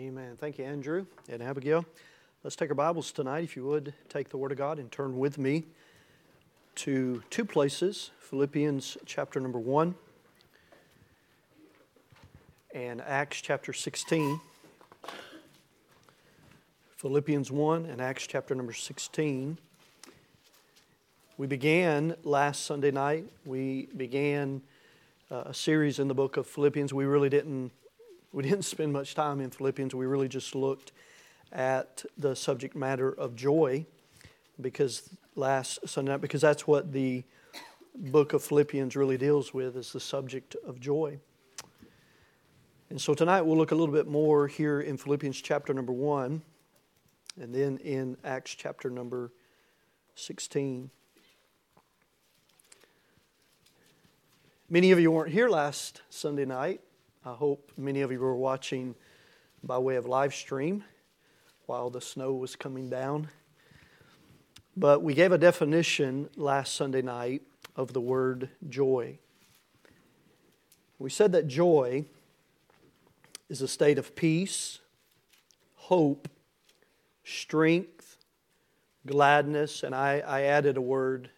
Amen. Thank you, Andrew and Abigail. Let's take our Bibles tonight, if you would, take the Word of God and turn with me to two places Philippians chapter number 1 and Acts chapter 16. Philippians 1 and Acts chapter number 16. We began last Sunday night, we began uh, a series in the book of Philippians. We really didn't we didn't spend much time in Philippians. We really just looked at the subject matter of joy because last Sunday night, because that's what the book of Philippians really deals with is the subject of joy. And so tonight we'll look a little bit more here in Philippians chapter number 1 and then in Acts chapter number 16. Many of you weren't here last Sunday night. I hope many of you were watching by way of live stream while the snow was coming down. But we gave a definition last Sunday night of the word joy. We said that joy is a state of peace, hope, strength, gladness, and I, I added a word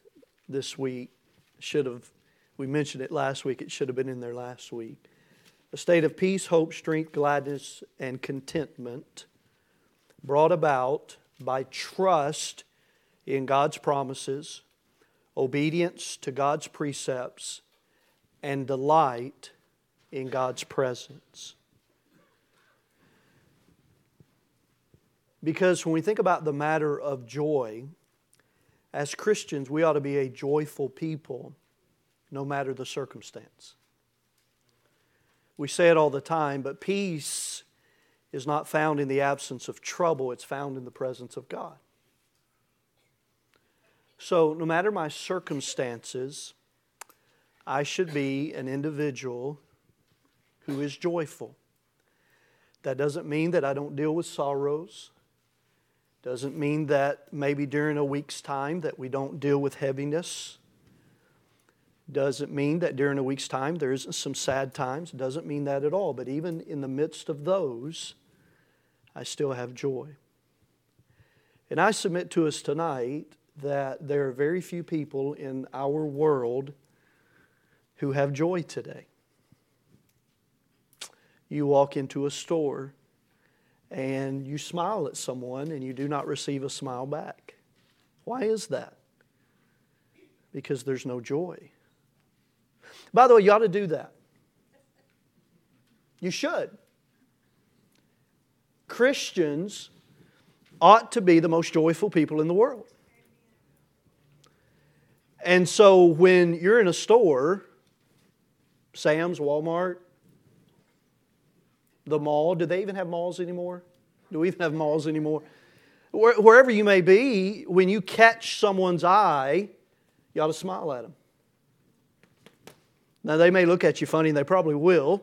this week. Should have we mentioned it last week, it should have been in there last week a state of peace, hope, strength, gladness, and contentment brought about by trust in God's promises, obedience to God's precepts, and delight in God's presence. Because when we think about the matter of joy, as Christians, we ought to be a joyful people no matter the circumstance. We say it all the time, but peace is not found in the absence of trouble, it's found in the presence of God. So, no matter my circumstances, I should be an individual who is joyful. That doesn't mean that I don't deal with sorrows. Doesn't mean that maybe during a week's time that we don't deal with heaviness. Doesn't mean that during a week's time there isn't some sad times. Doesn't mean that at all. But even in the midst of those, I still have joy. And I submit to us tonight that there are very few people in our world who have joy today. You walk into a store and you smile at someone and you do not receive a smile back. Why is that? Because there's no joy. By the way, you ought to do that. You should. Christians ought to be the most joyful people in the world. And so when you're in a store, Sam's, Walmart, the mall, do they even have malls anymore? Do we even have malls anymore? Wherever you may be, when you catch someone's eye, you ought to smile at them. Now, they may look at you funny, and they probably will,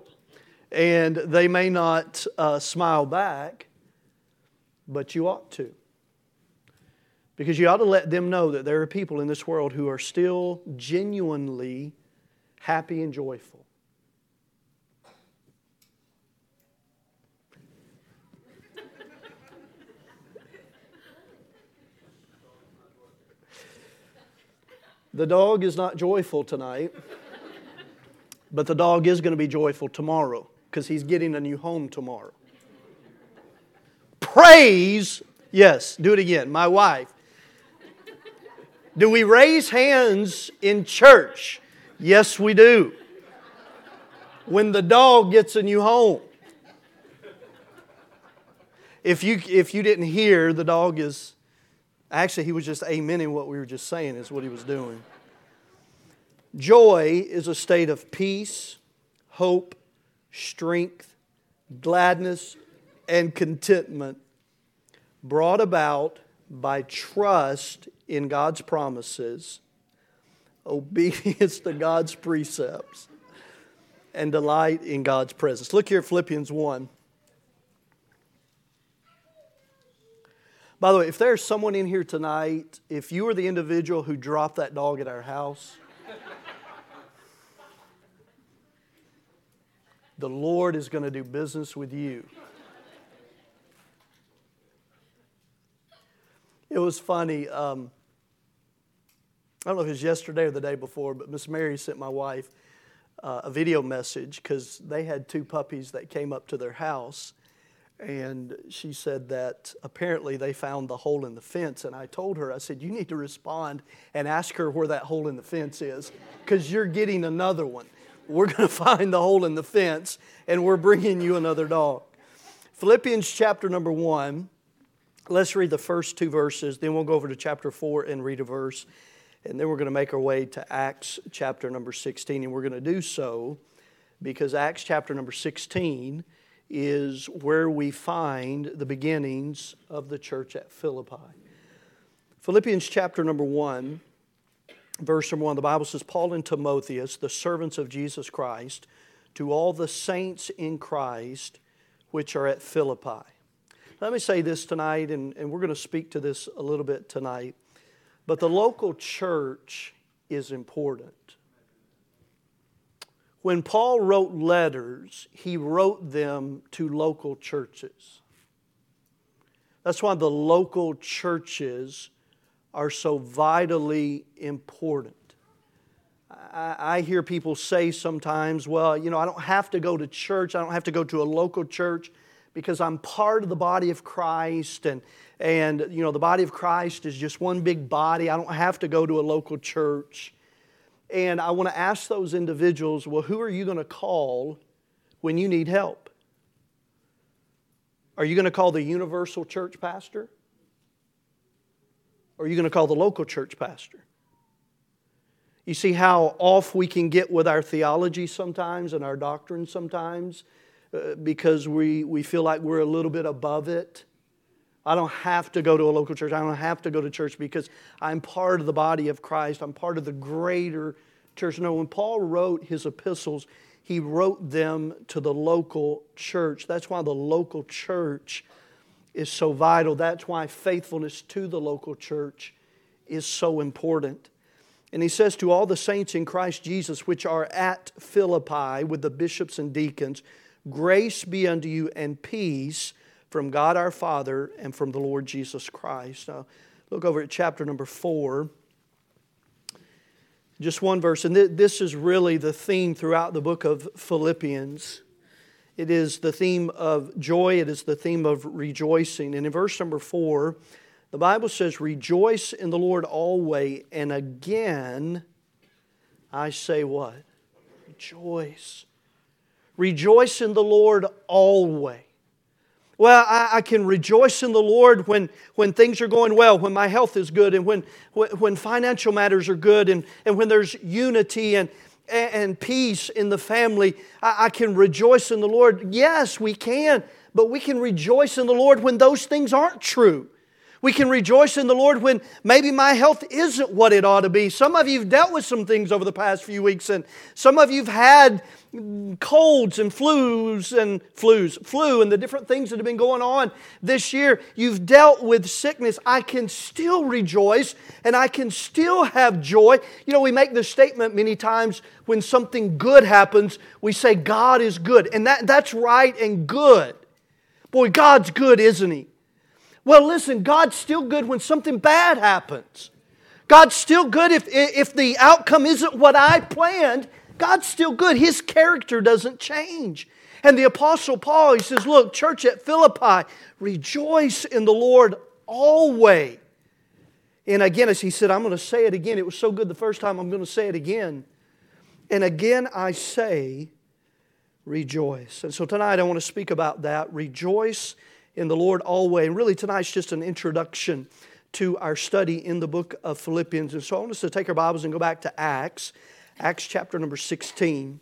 and they may not uh, smile back, but you ought to. Because you ought to let them know that there are people in this world who are still genuinely happy and joyful. The dog is not joyful tonight. But the dog is going to be joyful tomorrow because he's getting a new home tomorrow. Praise, yes, do it again. My wife. Do we raise hands in church? Yes, we do. When the dog gets a new home. If you, if you didn't hear, the dog is, actually, he was just amening what we were just saying, is what he was doing. Joy is a state of peace, hope, strength, gladness, and contentment brought about by trust in God's promises, obedience to God's precepts, and delight in God's presence. Look here Philippians 1. By the way, if there's someone in here tonight, if you are the individual who dropped that dog at our house, The Lord is going to do business with you. It was funny. Um, I don't know if it was yesterday or the day before, but Miss Mary sent my wife uh, a video message because they had two puppies that came up to their house. And she said that apparently they found the hole in the fence. And I told her, I said, You need to respond and ask her where that hole in the fence is because you're getting another one. We're going to find the hole in the fence and we're bringing you another dog. Philippians chapter number one. Let's read the first two verses, then we'll go over to chapter four and read a verse. And then we're going to make our way to Acts chapter number 16. And we're going to do so because Acts chapter number 16 is where we find the beginnings of the church at Philippi. Philippians chapter number 1, verse number 1, the Bible says, Paul and Timotheus, the servants of Jesus Christ, to all the saints in Christ which are at Philippi. Let me say this tonight, and, and we're going to speak to this a little bit tonight. But the local church is important. When Paul wrote letters, he wrote them to local churches. That's why the local churches are so vitally important. I, hear people say sometimes, well, you know, I don't have to go to church, I don't have to go to a local church because I'm part of the body of Christ and and you know the body of Christ is just one big body. I don't have to go to a local church. And I want to ask those individuals, well, who are you going to call when you need help? Are you going to call the universal church pastor? Or are you going to call the local church pastor? You see how off we can get with our theology sometimes and our doctrine sometimes uh, because we, we feel like we're a little bit above it. I don't have to go to a local church. I don't have to go to church because I'm part of the body of Christ. I'm part of the greater church. No, when Paul wrote his epistles, he wrote them to the local church. That's why the local church is so vital. That's why faithfulness to the local church is so important. And he says, To all the saints in Christ Jesus which are at Philippi with the bishops and deacons, grace be unto you and peace from God our Father and from the Lord Jesus Christ. Now, look over at chapter number four. Just one verse, and this is really the theme throughout the book of Philippians. It is the theme of joy, it is the theme of rejoicing. And in verse number four, the Bible says, Rejoice in the Lord always, and again I say what? Rejoice. Rejoice in the Lord always. Well, I, I, can rejoice in the Lord when, when things are going well, when my health is good, and when, when financial matters are good, and, and when there's unity and, and peace in the family. I, can rejoice in the Lord. Yes, we can, but we can rejoice in the Lord when those things aren't true. We can rejoice in the Lord when maybe my health isn't what it ought to be. Some of you have dealt with some things over the past few weeks, and some of you have had colds and flus and flus, flu, and the different things that have been going on this year. You've dealt with sickness. I can still rejoice and I can still have joy. You know, we make the statement many times when something good happens, we say, God is good. And that, that's right and good. Boy, God's good, isn't He? Well, listen, God's still good when something bad happens. God's still good if, if the outcome isn't what I planned. God's still good. His character doesn't change. And the Apostle Paul, he says, Look, church at Philippi, rejoice in the Lord always. And again, as he said, I'm going to say it again. It was so good the first time, I'm going to say it again. And again, I say, rejoice. And so tonight I want to speak about that. Rejoice in the Lord always. And really, tonight's just an introduction to our study in the book of Philippians. And so I want us to take our Bibles and go back to Acts, Acts chapter number 16.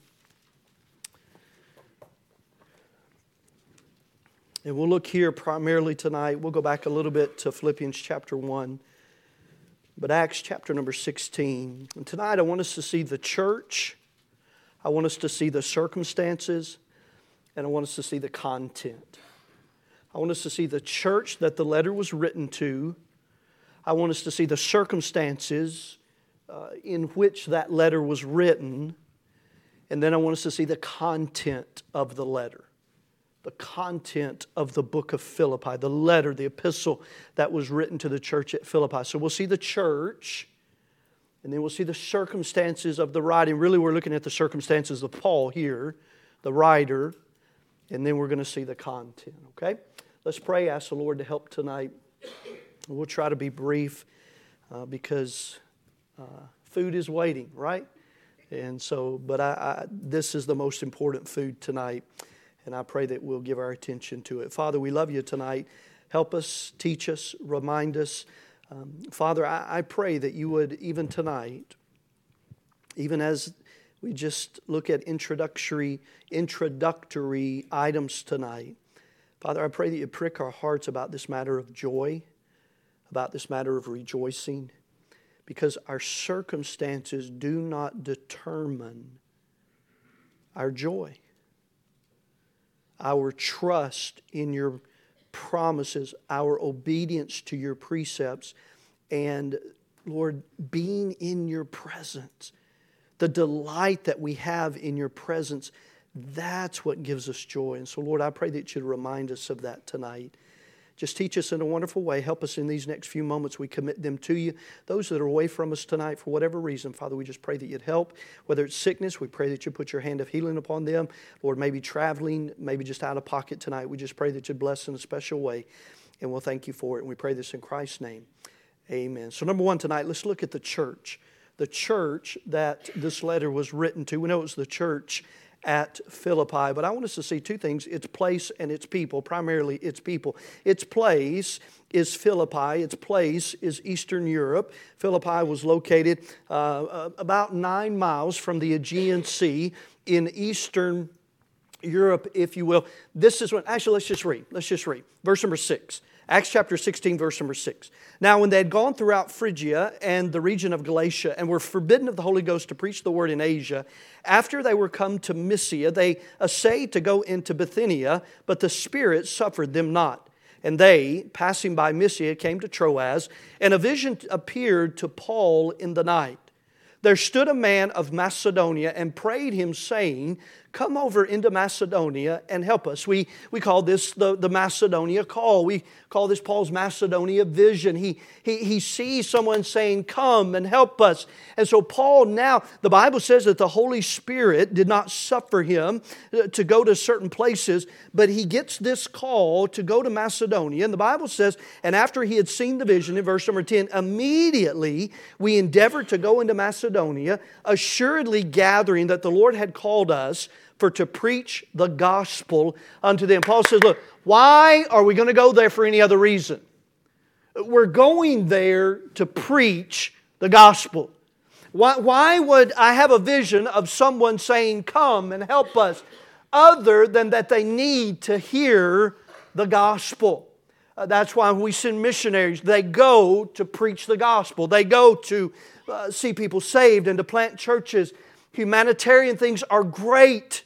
And we'll look here primarily tonight. We'll go back a little bit to Philippians chapter 1. But Acts chapter number 16. And tonight I want us to see the church, I want us to see the circumstances, and I want us to see the content. I want us to see the church that the letter was written to. I want us to see the circumstances uh, in which that letter was written. And then I want us to see the content of the letter. the content of the book of Philippi, the letter, the epistle that was written to the church at Philippi. So we'll see the church, and then we'll see the circumstances of the writing. Really, we're looking at the circumstances of Paul here, the writer, and then we're going to see the content, okay? Let's pray, ask the Lord to help tonight. We'll try to be brief uh, because uh, food is waiting, right? And so, but I, I, this is the most important food tonight, and I pray that we'll give our attention to it. Father, we love you tonight. Help us, teach us, remind us. Um, Father, I, I pray that you would, even tonight, even as we just look at introductory, introductory items tonight, Father, I pray that you prick our hearts about this matter of joy, about this matter of rejoicing because our circumstances do not determine our joy. Our trust in your promises, our obedience to your precepts, and Lord, being in your presence, the delight that we have in your presence, that's what gives us joy. And so, Lord, I pray that you'd remind us of that tonight. Just teach us in a wonderful way. Help us in these next few moments. We commit them to you. Those that are away from us tonight for whatever reason, Father, we just pray that you'd help. Whether it's sickness, we pray that you put your hand of healing upon them. Lord, maybe traveling, maybe just out of pocket tonight. We just pray that you'd bless in a special way. And we'll thank you for it. And we pray this in Christ's name. Amen. So, number one tonight, let's look at the church. The church that this letter was written to. We know it was the church at Philippi. But I want us to see two things its place and its people, primarily its people. Its place is Philippi, its place is Eastern Europe. Philippi was located uh, uh, about nine miles from the Aegean Sea in Eastern Europe, if you will. This is when, actually, let's just read. Let's just read. Verse number six. Acts chapter 16, verse number 6. Now, when they had gone throughout Phrygia and the region of Galatia and were forbidden of the Holy Ghost to preach the word in Asia, after they were come to Mysia, they essayed to go into Bithynia, but the Spirit suffered them not. And they, passing by Mysia, came to Troas, and a vision appeared to Paul in the night. There stood a man of Macedonia and prayed him, saying, come over into Macedonia and help us. We, we call this the, the Macedonia call. We call this Paul's Macedonia vision. He, he, he sees someone saying, Come and help us. And so, Paul now, the Bible says that the Holy Spirit did not suffer him uh, to go to certain places, but he gets this call to go to Macedonia. And the Bible says, and after he had seen the vision in verse number 10, immediately we endeavored to go into Macedonia, assuredly gathering that the Lord had called us for to preach the gospel unto them. Paul says, Look, why are we going to go there for any other reason? We're going there to preach the gospel. Why, why would I have a vision of someone saying, Come and help us, other than that they need to hear the gospel? Uh, that's why we send missionaries. They go to preach the gospel, they go to uh, see people saved and to plant churches. Humanitarian things are great.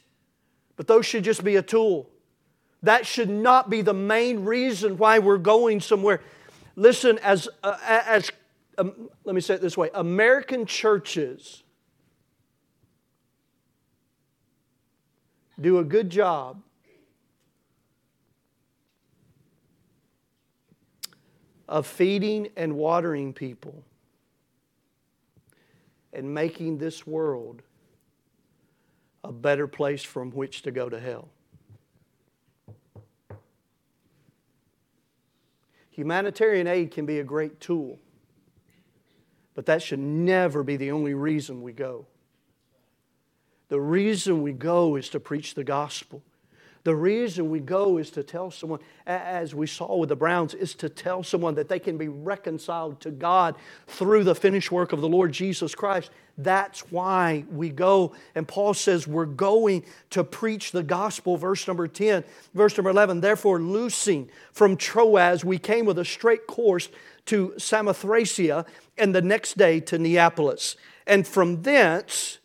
But those should just be a tool. That should not be the main reason why we're going somewhere. Listen, as, uh, as um, let me say it this way American churches do a good job of feeding and watering people and making this world a better place from which to go to hell. Humanitarian aid can be a great tool, but that should never be the only reason we go. The reason we go is to preach the gospel. The reason we go is to tell someone, as we saw with the Browns, is to tell someone that they can be reconciled to God through the finished work of the Lord Jesus Christ. That's why we go. And Paul says we're going to preach the gospel. Verse number 10, verse number 11. Therefore, loosing from Troas, we came with a straight course to Samothracia, and the next day to Neapolis, and from thence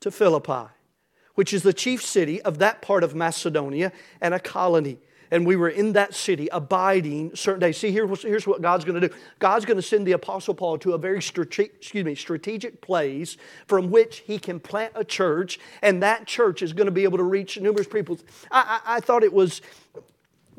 to Philippi which is the chief city of that part of Macedonia and a colony. and we were in that city abiding certain days. See, here's, here's what God's going to do. God's going to send the Apostle Paul to a very strate- excuse me, strategic place from which he can plant a church, and that church is going to be able to reach numerous people. I, I, I thought it was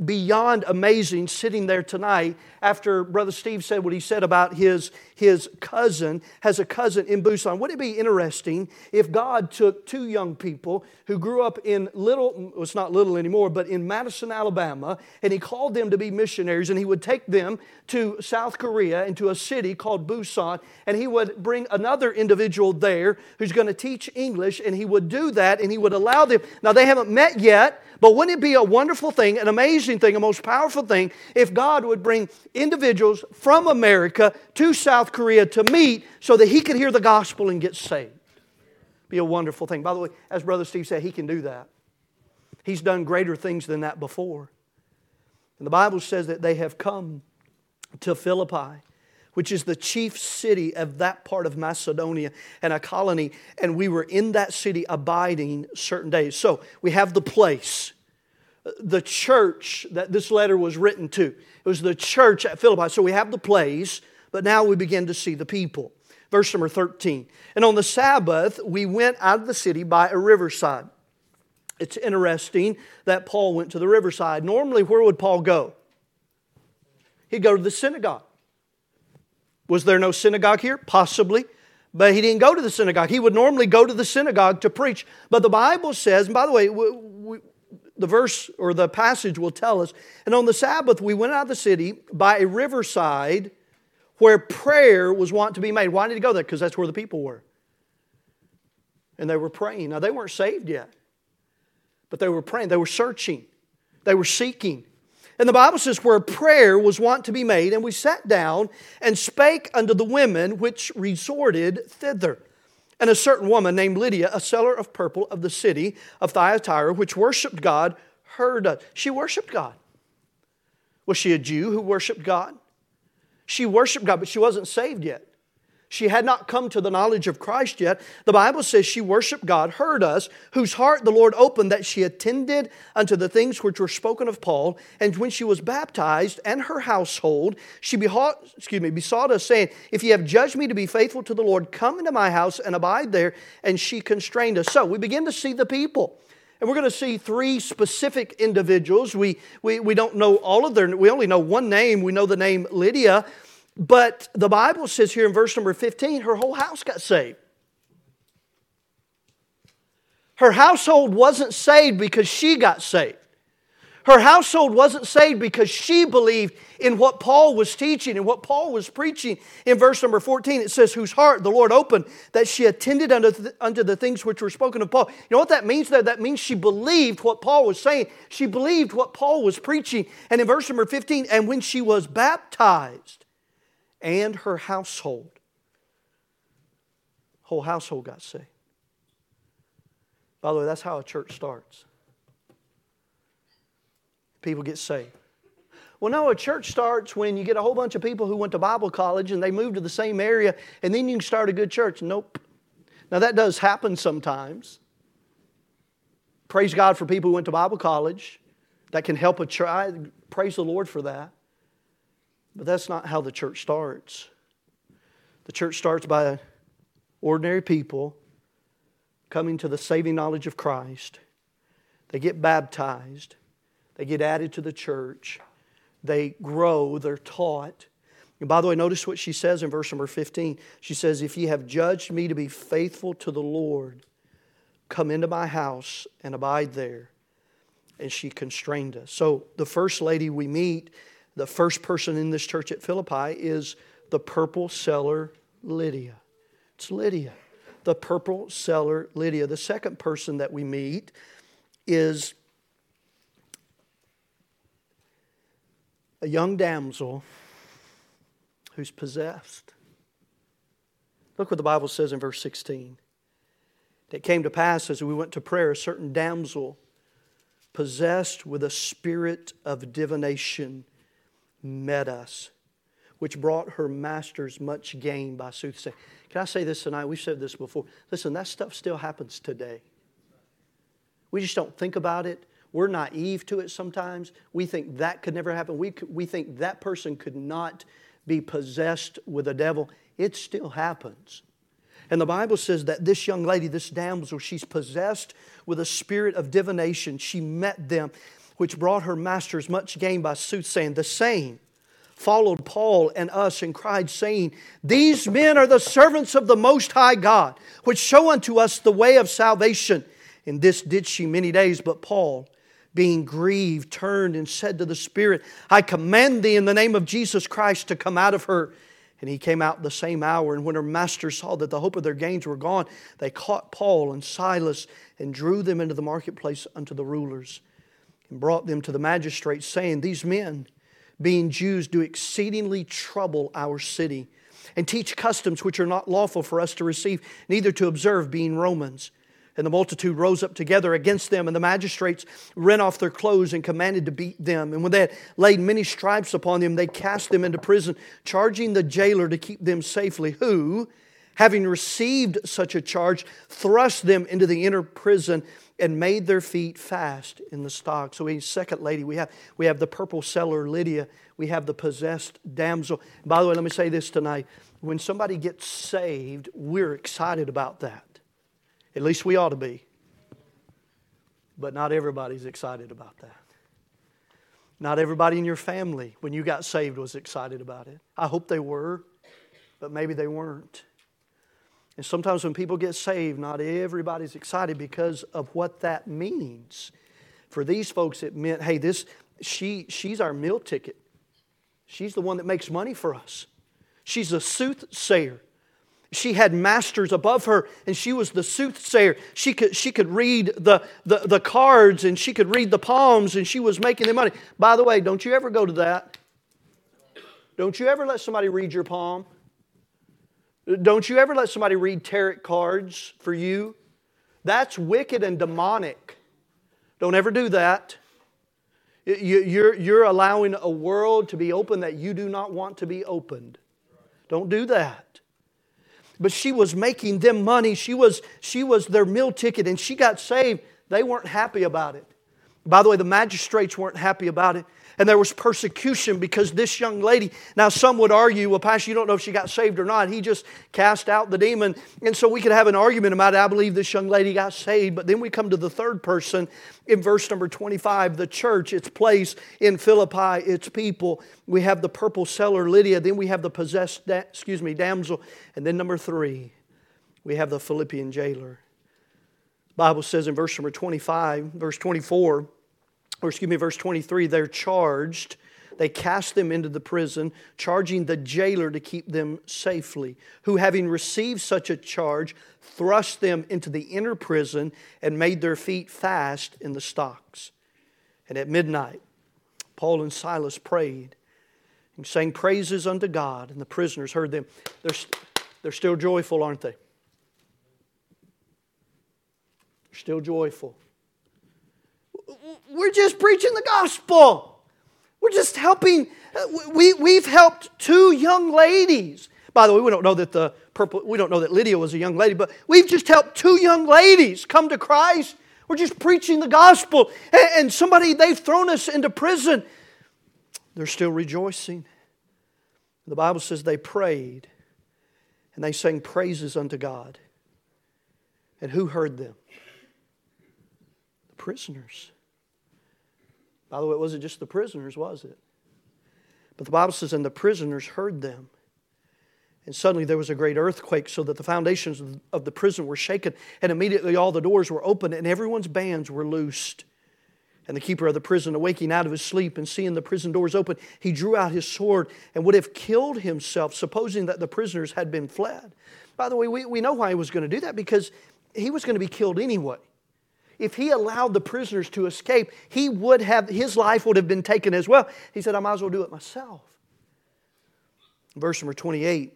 beyond amazing sitting there tonight after Brother Steve said what he said about his, his cousin, has a cousin in Busan. Wouldn't it be interesting if God took two young people who grew up in little, well, it's not little anymore, but in Madison, Alabama, and he called them to be missionaries, and he would take them to South Korea into a city called Busan, and he would bring another individual there who's going to teach English, and he would do that, and he would allow them. Now, they haven't met yet, but wouldn't it be a wonderful thing, an amazing thing, a most powerful thing if God would bring individuals from America to South Korea to meet so that he could hear the gospel and get saved? Be a wonderful thing. By the way, as Brother Steve said, he can do that. He's done greater things than that before. And the Bible says that they have come to Philippi which is the chief city of that part of Macedonia and a colony. And we were in that city abiding certain days. So we have the place, the church that this letter was written to. It was the church at Philippi. So we have the place, but now we begin to see the people. Verse number 13. And on the Sabbath, we went out of the city by a riverside. It's interesting that Paul went to the riverside. Normally, where would Paul go? He'd go to the synagogue. Was there no synagogue here? Possibly. But he didn't go to the synagogue. He would normally go to the synagogue to preach. But the Bible says, and by the way, we, we, the verse or the passage will tell us, and on the Sabbath we went out of the city by a riverside where prayer was wont to be made. Why did he go there? Because that's where the people were. And they were praying. Now, they weren't saved yet, but they were praying. They were searching, they were seeking. And the Bible says, where prayer was wont to be made, and we sat down and spake unto the women which resorted thither. And a certain woman named Lydia, a seller of purple of the city of Thyatira, which worshiped God, heard us. She worshiped God. Was she a Jew who worshiped God? She worshiped God, but she wasn't saved yet. She had not come to the knowledge of Christ yet. The Bible says she worshiped God, heard us, whose heart the Lord opened, that she attended unto the things which were spoken of Paul. And when she was baptized and her household, she excuse me, besought us, saying, If ye have judged me to be faithful to the Lord, come into my house and abide there. And she constrained us. So we begin to see the people. And we're going to see three specific individuals. We, we, we don't know all of their, we only know one name. We know the name Lydia. But the Bible says here in verse number 15, her whole house got saved. Her household wasn't saved because she got saved. Her household wasn't saved because she believed in what Paul was teaching and what Paul was preaching. In verse number 14, it says, Whose heart the Lord opened, that she attended unto the, unto the things which were spoken of Paul. You know what that means there? That means she believed what Paul was saying. She believed what Paul was preaching. And in verse number 15, and when she was baptized, and her household. Whole household got saved. By the way, that's how a church starts. People get saved. Well, no, a church starts when you get a whole bunch of people who went to Bible college and they move to the same area and then you can start a good church. Nope. Now, that does happen sometimes. Praise God for people who went to Bible college. That can help a try. Praise the Lord for that. But that's not how the church starts. The church starts by ordinary people coming to the saving knowledge of Christ. They get baptized, they get added to the church, they grow, they're taught. And by the way, notice what she says in verse number 15. She says, If ye have judged me to be faithful to the Lord, come into my house and abide there. And she constrained us. So the first lady we meet the first person in this church at Philippi is the purple seller Lydia. It's Lydia, the purple seller Lydia. The second person that we meet is a young damsel who's possessed. Look what the Bible says in verse 16. It came to pass as we went to prayer, a certain damsel possessed with a spirit of divination met us, which brought her masters much gain by soothsaying. Can I say this tonight? We've said this before. Listen, that stuff still happens today. We just don't think about it. we're naive to it sometimes. We think that could never happen. We, we think that person could not be possessed with a devil. It still happens. And the Bible says that this young lady, this damsel, she's possessed with a spirit of divination. She met them, which brought her masters much gain by soothsaying. The same followed Paul and us and cried, saying, These men are the servants of the Most High God, which show unto us the way of salvation. And this did she many days, but Paul, being grieved, turned and said to the Spirit, I command thee in the name of Jesus Christ to come out of her. And he came out the same hour. And when her masters saw that the hope of their gains were gone, they caught Paul and Silas and drew them into the marketplace unto the rulers and brought them to the magistrates, saying, These men, being Jews, do exceedingly trouble our city and teach customs which are not lawful for us to receive, neither to observe, being Romans. And the multitude rose up together against them, and the magistrates rent off their clothes and commanded to beat them. And when they had laid many stripes upon them, they cast them into prison, charging the jailer to keep them safely, who, having received such a charge, thrust them into the inner prison and made their feet fast in the stock. So, we second lady, we have, we have the purple seller, Lydia. We have the possessed damsel. By the way, let me say this tonight. When somebody gets saved, we're excited about that. At least we ought to be. But not everybody's excited about that. Not everybody in your family, when you got saved, was excited about it. I hope they were, but maybe they weren't. And sometimes when people get saved, not everybody's excited because of what that means. For these folks, it meant, hey, this she she's our meal ticket. She's the one that makes money for us. She's a soothsayer. She had masters above her, and she was the soothsayer. She could, she could read the, the, the cards and she could read the palms, and she was making the money. By the way, don't you ever go to that? Don't you ever let somebody read your palm? Don't you ever let somebody read tarot cards for you? That's wicked and demonic. Don't ever do that. You're, you're allowing a world to be open that you do not want to be opened. Don't do that but she was making them money. She was, she was their meal ticket, and she got saved. They weren't happy about it. By the way, the magistrates weren't happy about it. And there was persecution because this young lady, now some would argue, well, Pastor, you don't know if she got saved or not. He just cast out the demon. And so we could have an argument about. I believe this young lady got saved. But then we come to the third person in verse number 25 the church, its place in Philippi, its people. We have the purple seller, Lydia. Then we have the possessed, excuse me, damsel. And then number three, we have the Philippian jailer. Bible says in verse number 25, verse 24, or excuse me, verse 23, they're charged. They cast them into the prison, charging the jailer to keep them safely, who, having received such a charge, thrust them into the inner prison and made their feet fast in the stocks. And at midnight, Paul and Silas prayed and sang praises unto God, and the prisoners heard them. They're, they're still joyful, aren't they? They're still joyful. We're just preaching the gospel. We're just helping. We, we've helped two young ladies. By the way, we don't know that the purple, we don't know that Lydia was a young lady, but we've just helped two young ladies come to Christ. We're just preaching the gospel. And somebody, they've thrown us into prison. They're still rejoicing. The Bible says they prayed and they sang praises unto God. And who heard them? Prisoners. By the way, it wasn't just the prisoners, was it? But the Bible says, and the prisoners heard them. And suddenly there was a great earthquake, so that the foundations of the prison were shaken, and immediately all the doors were opened, and everyone's bands were loosed. And the keeper of the prison, awaking out of his sleep and seeing the prison doors open, he drew out his sword and would have killed himself, supposing that the prisoners had been fled. By the way, we, we know why he was going to do that because he was going to be killed anyway if he allowed the prisoners to escape, he would have, his life would have been taken as well. He said, I might as well do it myself. Verse number 28.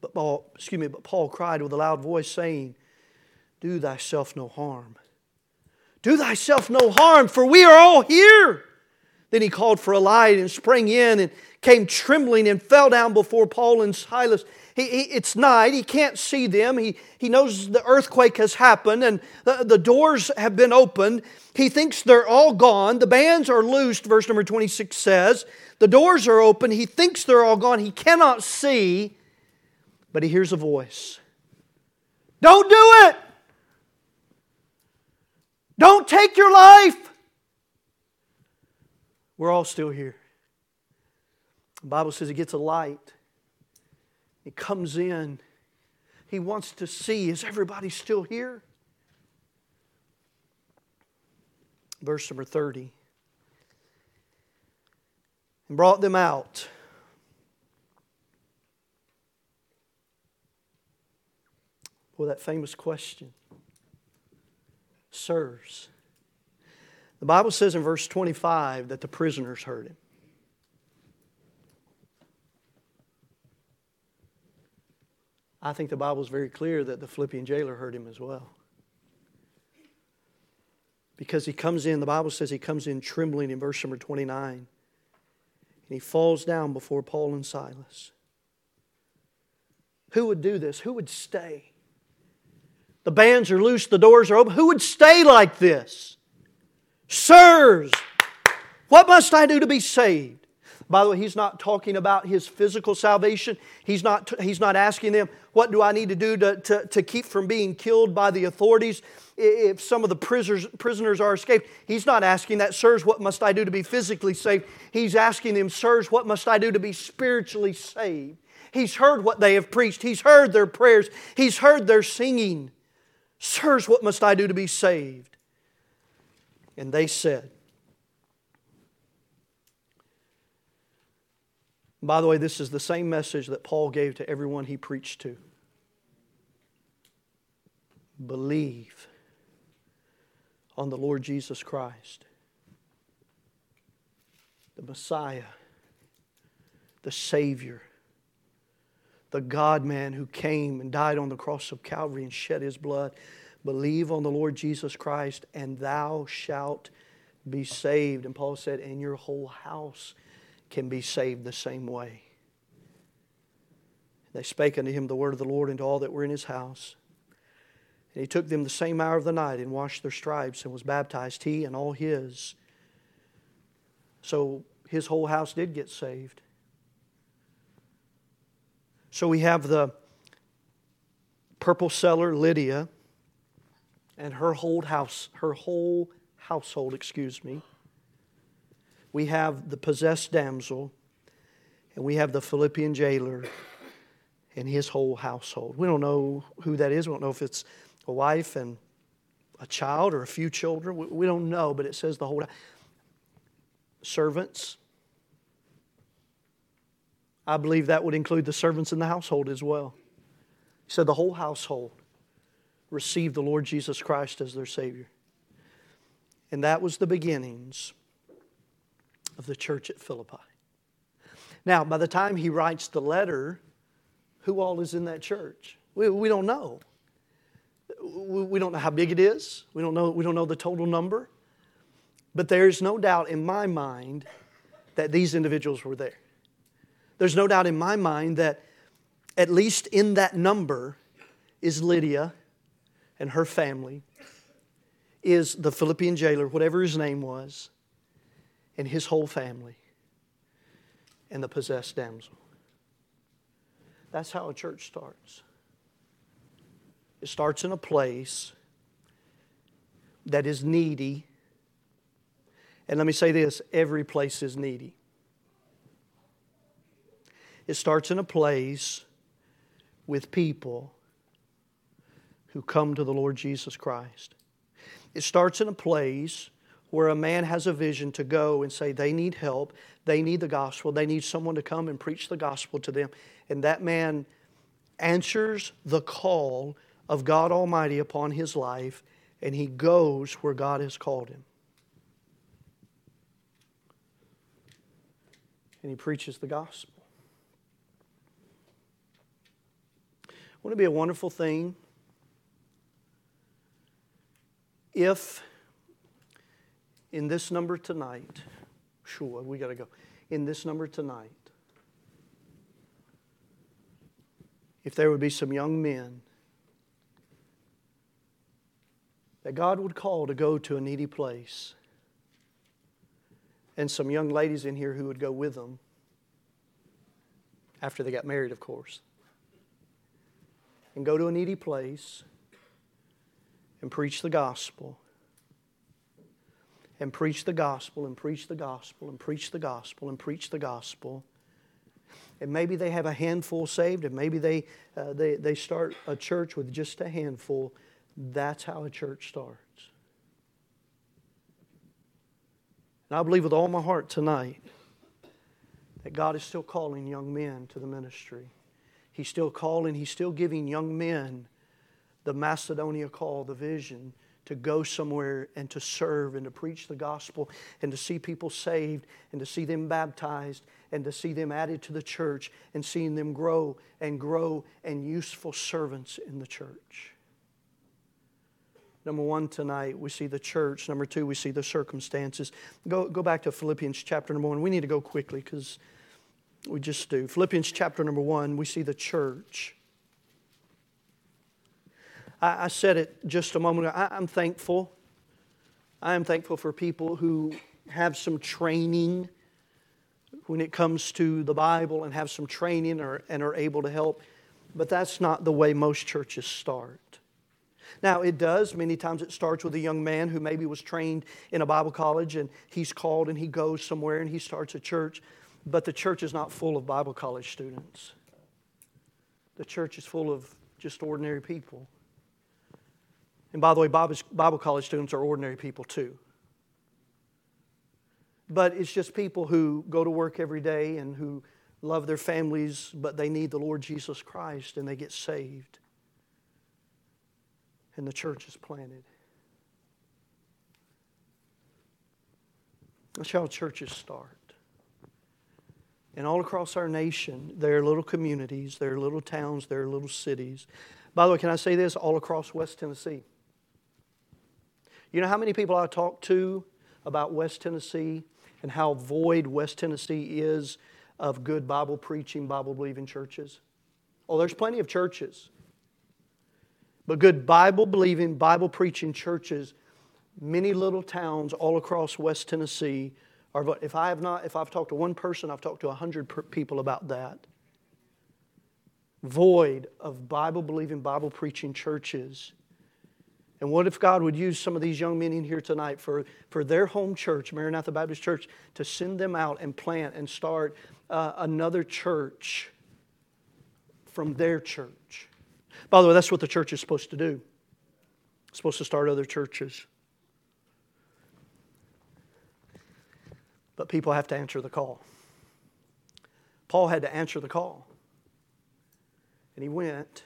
But Paul, excuse me, but Paul cried with a loud voice, saying, Do thyself no harm. Do thyself no harm, for we are all here. Then he called for a light and sprang in and came trembling and fell down before Paul and Silas. He, he, it's night. He can't see them. He, he knows the earthquake has happened and the, the doors have been opened. He thinks they're all gone. The bands are loosed, verse number 26 says. The doors are open. He thinks they're all gone. He cannot see, but he hears a voice Don't do it! Don't take your life! We're all still here. The Bible says he gets a light. He comes in. He wants to see is everybody still here? Verse number 30. And brought them out. Well, that famous question. Sirs. The Bible says in verse 25 that the prisoners heard him. I think the Bible is very clear that the Philippian jailer heard him as well. Because he comes in, the Bible says he comes in trembling in verse number 29. And he falls down before Paul and Silas. Who would do this? Who would stay? The bands are loose, the doors are open. Who would stay like this? Sirs, what must I do to be saved? By the way, he's not talking about his physical salvation. He's not, he's not asking them, What do I need to do to, to, to keep from being killed by the authorities if some of the prisoners, prisoners are escaped? He's not asking that, Sirs, what must I do to be physically saved? He's asking them, Sirs, what must I do to be spiritually saved? He's heard what they have preached, he's heard their prayers, he's heard their singing. Sirs, what must I do to be saved? And they said, By the way, this is the same message that Paul gave to everyone he preached to. Believe on the Lord Jesus Christ, the Messiah, the Savior, the God man who came and died on the cross of Calvary and shed his blood. Believe on the Lord Jesus Christ, and thou shalt be saved. And Paul said, and your whole house can be saved the same way. They spake unto him the word of the Lord and to all that were in his house. And he took them the same hour of the night and washed their stripes and was baptized, he and all his. So his whole house did get saved. So we have the purple seller Lydia and her whole house, her whole household, excuse me we have the possessed damsel, and we have the Philippian jailer and his whole household. We don't know who that is. We don't know if it's a wife and a child or a few children. We don't know, but it says the whole servants. I believe that would include the servants in the household as well. He said the whole household received the Lord Jesus Christ as their Savior. And that was the beginnings of the church at Philippi. Now, by the time he writes the letter, who all is in that church? We, we don't know. We, we don't know how big it is. We don't know, we don't know the total number. But there's no doubt in my mind that these individuals were there. There's no doubt in my mind that at least in that number is Lydia and her family, is the Philippian jailer, whatever his name was, and his whole family and the possessed damsel. That's how a church starts. It starts in a place that is needy. And let me say this every place is needy. It starts in a place with people who come to the Lord Jesus Christ. It starts in a place where a man has a vision to go and say they need help, they need the gospel, they need someone to come and preach the gospel to them. And that man answers the call of God Almighty upon his life and he goes where God has called him. And he preaches the gospel. Wouldn't it be a wonderful thing if in this number tonight Sure, we got to go. In this number tonight, if there would be some young men that God would call to go to a needy place, and some young ladies in here who would go with them after they got married, of course, and go to a needy place and preach the gospel and preach the gospel and preach the gospel and preach the gospel and preach the gospel. And maybe they have a handful saved, and maybe they, uh, they, they start a church with just a handful. That's how a church starts. And I believe with all my heart tonight that God is still calling young men to the ministry. He's still calling, He's still giving young men the Macedonia call, the vision to go somewhere and to serve and to preach the gospel and to see people saved and to see them baptized and to see them added to the church and seeing them grow and grow and useful servants in the church. Number one, tonight, we see the church. Number two, we see the circumstances. Go, go back to Philippians chapter number one. We need to go quickly because we just do. Philippians chapter number one, we see the church. I, I said it just a moment ago. I, I'm thankful. I am thankful for people who have some training when it comes to the Bible and have some training or, and are able to help. But that's not the way most churches start. Now, it does. Many times it starts with a young man who maybe was trained in a Bible college and he's called and he goes somewhere and he starts a church. But the church is not full of Bible college students, the church is full of just ordinary people. And by the way, Bible college students are ordinary people too. But it's just people who go to work every day and who love their families, but they need the Lord Jesus Christ and they get saved. And the church is planted. That's how churches start. And all across our nation, there are little communities, there are little towns, there are little cities. By the way, can I say this? All across West Tennessee. You know how many people I talk to about West Tennessee and how void West Tennessee is of good Bible preaching, Bible believing churches? Oh, there's plenty of churches. But good Bible believing, Bible preaching churches, many little towns all across West Tennessee are. If I have not, if I've talked to one person, I've talked to a hundred people about that. Void of Bible believing, Bible preaching churches and what if God would use some of these young men in here tonight for, for their home church, Maranatha Baptist Church, to send them out and plant and start uh, another church from their church? By the way, that's what the church is supposed to do. It's supposed to start other churches. But people have to answer the call. Paul had to answer the call. And he went.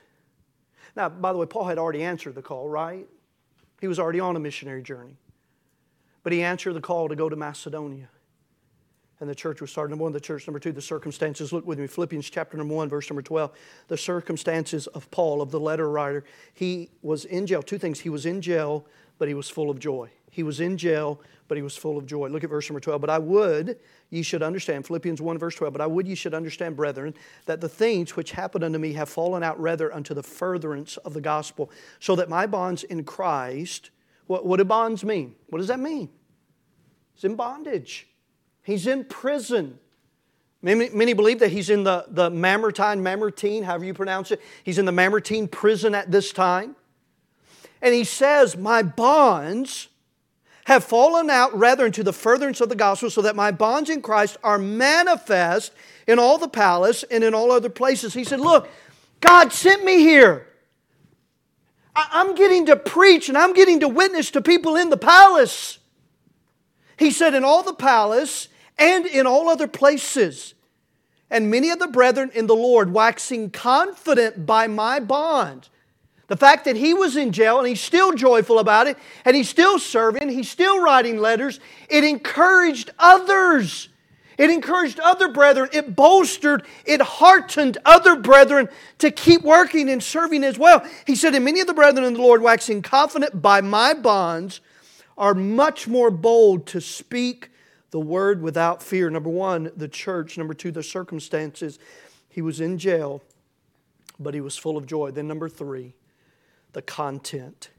Now, by the way, Paul had already answered the call, right? He was already on a missionary journey. But he answered the call to go to Macedonia. And the church was started. Number one, the church. Number two, the circumstances. Look with me, Philippians chapter number one, verse number 12. The circumstances of Paul, of the letter writer. He was in jail. Two things. He was in jail, but he was full of joy. He was in jail, but he was full of joy. Look at verse number 12. But I would ye should understand, Philippians 1, verse 12, but I would ye should understand, brethren, that the things which happened unto me have fallen out rather unto the furtherance of the gospel, so that my bonds in Christ, what, what do bonds mean? What does that mean? He's in bondage, he's in prison. Many, many believe that he's in the, the Mamertine, Mamertine, however you pronounce it. He's in the Mamertine prison at this time. And he says, My bonds have fallen out rather into the furtherance of the gospel, so that my bonds in Christ are manifest in all the palace and in all other places. He said, Look, God sent me here. I'm getting to preach and I'm getting to witness to people in the palace. He said, In all the palace and in all other places. And many of the brethren in the Lord, waxing confident by my bond, the fact that he was in jail and he's still joyful about it and he's still serving, he's still writing letters, it encouraged others. It encouraged other brethren. It bolstered, it heartened other brethren to keep working and serving as well. He said, And many of the brethren in the Lord, waxing confident by my bonds, are much more bold to speak The word without fear. Number one, the church. Number two, the circumstances. He was in jail, but he was full of joy. Then, number three, the content.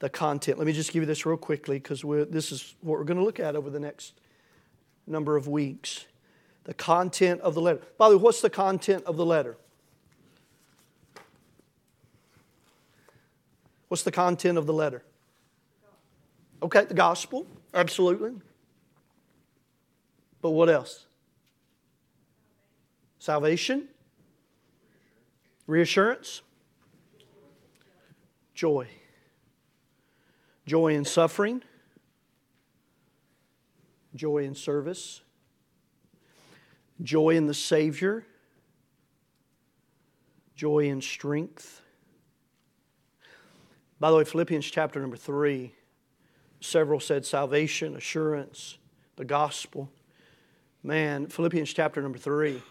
The content. Let me just give you this real quickly because this is what we're going to look at over the next number of weeks. The content of the letter. By the way, what's the content of the letter? What's the content of the letter? Okay, the gospel, absolutely. But what else? Salvation, reassurance, joy. Joy in suffering, joy in service, joy in the Savior, joy in strength. By the way, Philippians chapter number three, several said salvation, assurance, the gospel. Man, Philippians chapter number three.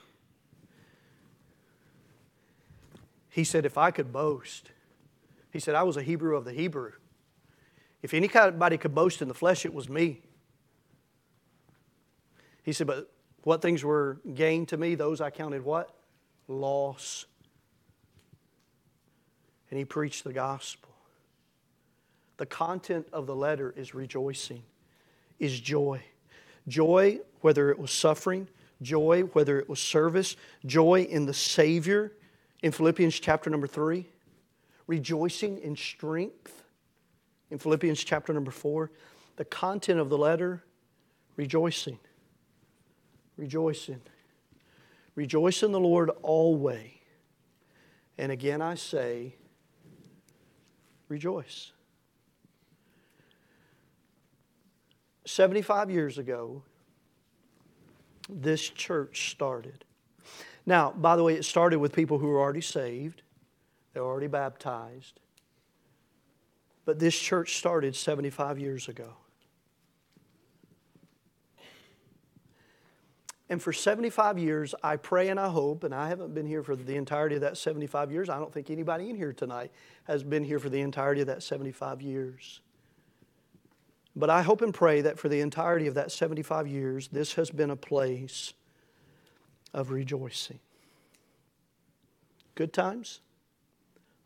He said, If I could boast, he said, I was a Hebrew of the Hebrew. If anybody could boast in the flesh, it was me. He said, But what things were gained to me, those I counted what? Loss. And he preached the gospel. The content of the letter is rejoicing, is joy. Joy, whether it was suffering, joy, whether it was service, joy in the Savior in Philippians chapter number three, rejoicing in strength in Philippians chapter number four. The content of the letter, rejoicing. Rejoicing. Rejoice in the Lord always. And again I say, rejoice. 75 years ago, this church started. Now, by the way, it started with people who were already saved, they were already baptized. But this church started 75 years ago. And for 75 years, I pray and I hope, and I haven't been here for the entirety of that 75 years. I don't think anybody in here tonight has been here for the entirety of that 75 years. But I hope and pray that for the entirety of that 75 years, this has been a place of rejoicing. Good times,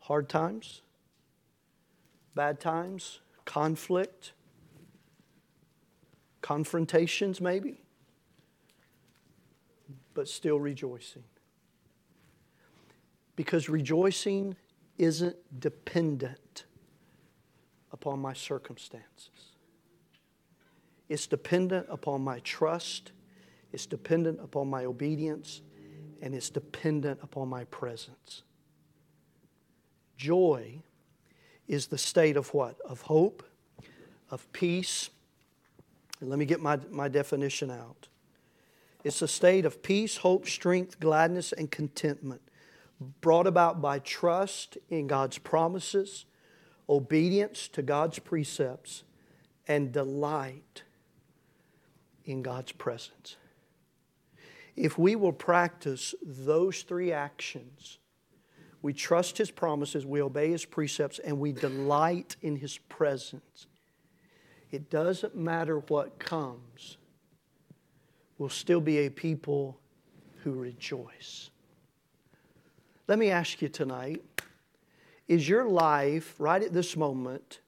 hard times, bad times, conflict, confrontations, maybe, but still rejoicing. Because rejoicing isn't dependent upon my circumstances. It's dependent upon my trust, it's dependent upon my obedience, and it's dependent upon my presence. Joy is the state of what? Of hope, of peace. And let me get my, my definition out. It's a state of peace, hope, strength, gladness, and contentment brought about by trust in God's promises, obedience to God's precepts, and delight in God's presence. If we will practice those three actions, we trust His promises, we obey His precepts, and we delight in His presence. It doesn't matter what comes, we'll still be a people who rejoice. Let me ask you tonight is your life, right at this moment,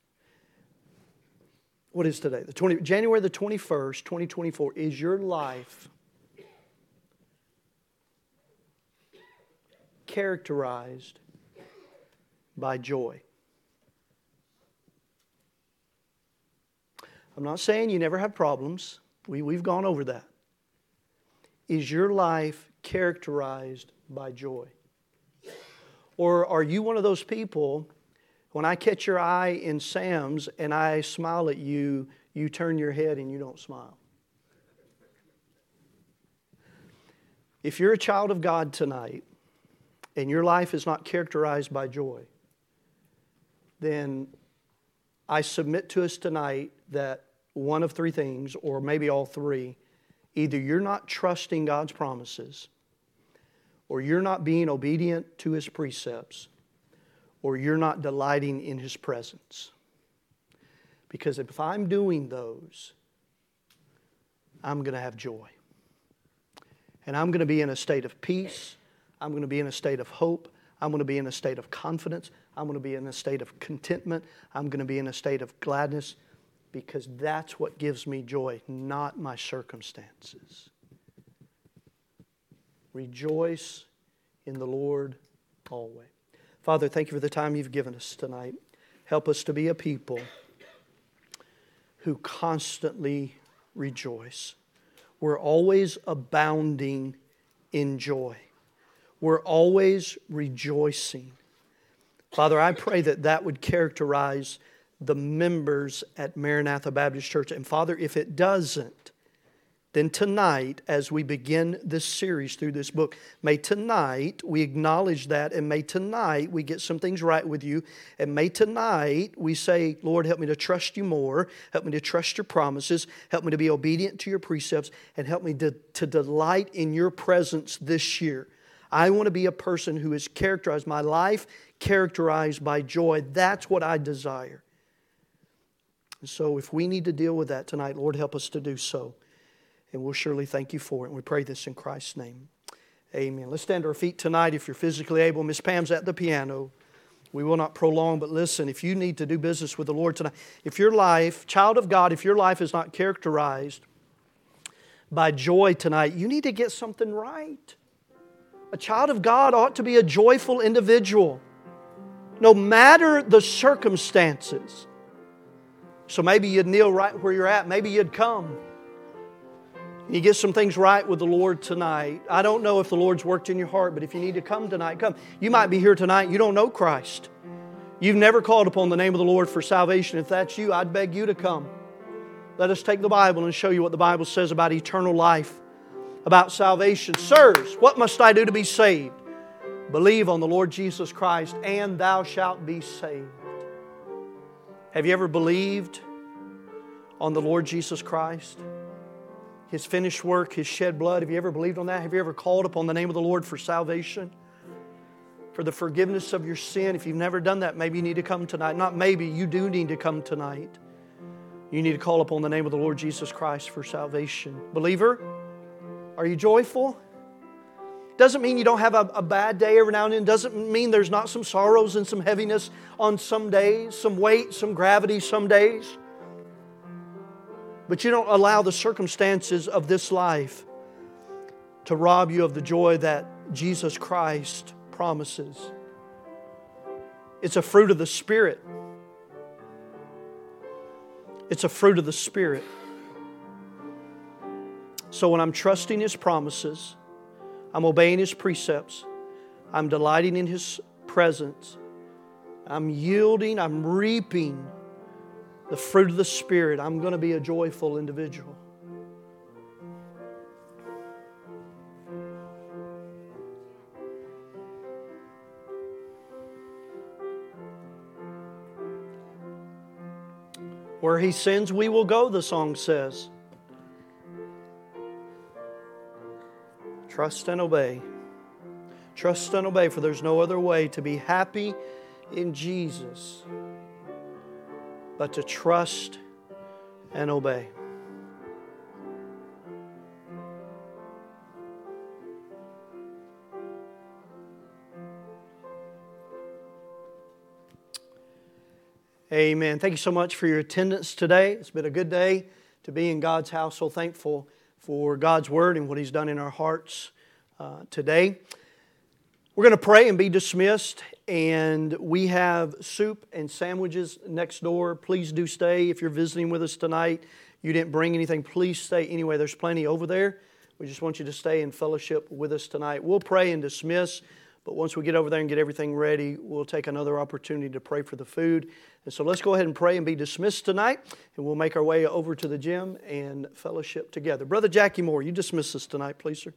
what is today? The 20, January the 21st, 2024, is your life characterized by joy? I'm not saying you never have problems. We, we've gone over that. Is your life characterized by joy? Or are you one of those people when I catch your eye in Sam's and I smile at you, you turn your head and you don't smile. If you're a child of God tonight and your life is not characterized by joy, then I submit to us tonight that one of three things, or maybe all three, either you're not trusting God's promises, or you're not being obedient to His precepts, or you're not delighting in His presence. Because if I'm doing those, I'm going to have joy. And I'm going to be in a state of peace. I'm going to be in a state of hope. I'm going to be in a state of confidence. I'm going to be in a state of contentment. I'm going to be in a state of gladness because that's what gives me joy, not my circumstances. Rejoice in the Lord always. Father, thank you for the time you've given us tonight. Help us to be a people who constantly rejoice. We're always abounding in joy. We're always rejoicing. Father, I pray that that would characterize the members at Maranatha Baptist Church. And Father, if it doesn't, then tonight, as we begin this series through this book, may tonight we acknowledge that, and may tonight we get some things right with you, and may tonight we say, Lord, help me to trust you more, help me to trust your promises, help me to be obedient to your precepts, and help me to, to delight in your presence this year. I want to be a person who is characterized, my life characterized by joy. That's what I desire. And so, if we need to deal with that tonight, Lord, help us to do so. And we'll surely thank you for it. And we pray this in Christ's name. Amen. Let's stand to our feet tonight if you're physically able. Miss Pam's at the piano. We will not prolong, but listen, if you need to do business with the Lord tonight, if your life, child of God, if your life is not characterized by joy tonight, you need to get something right. A child of God ought to be a joyful individual, no matter the circumstances. So maybe you'd kneel right where you're at. Maybe you'd come. You get some things right with the Lord tonight. I don't know if the Lord's worked in your heart, but if you need to come tonight, come. You might be here tonight, you don't know Christ. You've never called upon the name of the Lord for salvation. If that's you, I'd beg you to come. Let us take the Bible and show you what the Bible says about eternal life, about salvation. Sirs, what must I do to be saved? Believe on the Lord Jesus Christ, and thou shalt be saved. Have you ever believed on the Lord Jesus Christ? His finished work, His shed blood. Have you ever believed on that? Have you ever called upon the name of the Lord for salvation? For the forgiveness of your sin? If you've never done that, maybe you need to come tonight. Not maybe, you do need to come tonight. You need to call upon the name of the Lord Jesus Christ for salvation. Believer, are you joyful? Doesn't mean you don't have a, a, bad day every now and then. Doesn't mean there's not some sorrows and some heaviness on some days, some weight, some gravity some days. But you don't allow the circumstances of this life to rob you of the joy that Jesus Christ promises. It's a fruit of the Spirit. It's a fruit of the Spirit. So when I'm trusting His promises, I'm obeying His precepts, I'm delighting in His presence, I'm yielding, I'm reaping the fruit of the Spirit, I'm going to be a joyful individual. Where he sends, we will go, the song says. Trust and obey. Trust and obey, for there's no other way to be happy in Jesus but to trust and obey. Amen. Thank you so much for your attendance today. It's been a good day to be in God's house. So thankful for God's word and what He's done in our hearts uh, today. We're going to pray and be dismissed and we have soup and sandwiches next door. Please do stay. If you're visiting with us tonight, you didn't bring anything, please stay anyway. There's plenty over there. We just want you to stay in fellowship with us tonight. We'll pray and dismiss, but once we get over there and get everything ready, we'll take another opportunity to pray for the food. And so let's go ahead and pray and be dismissed tonight, and we'll make our way over to the gym and fellowship together. Brother Jackie Moore, you dismiss us tonight, please, sir.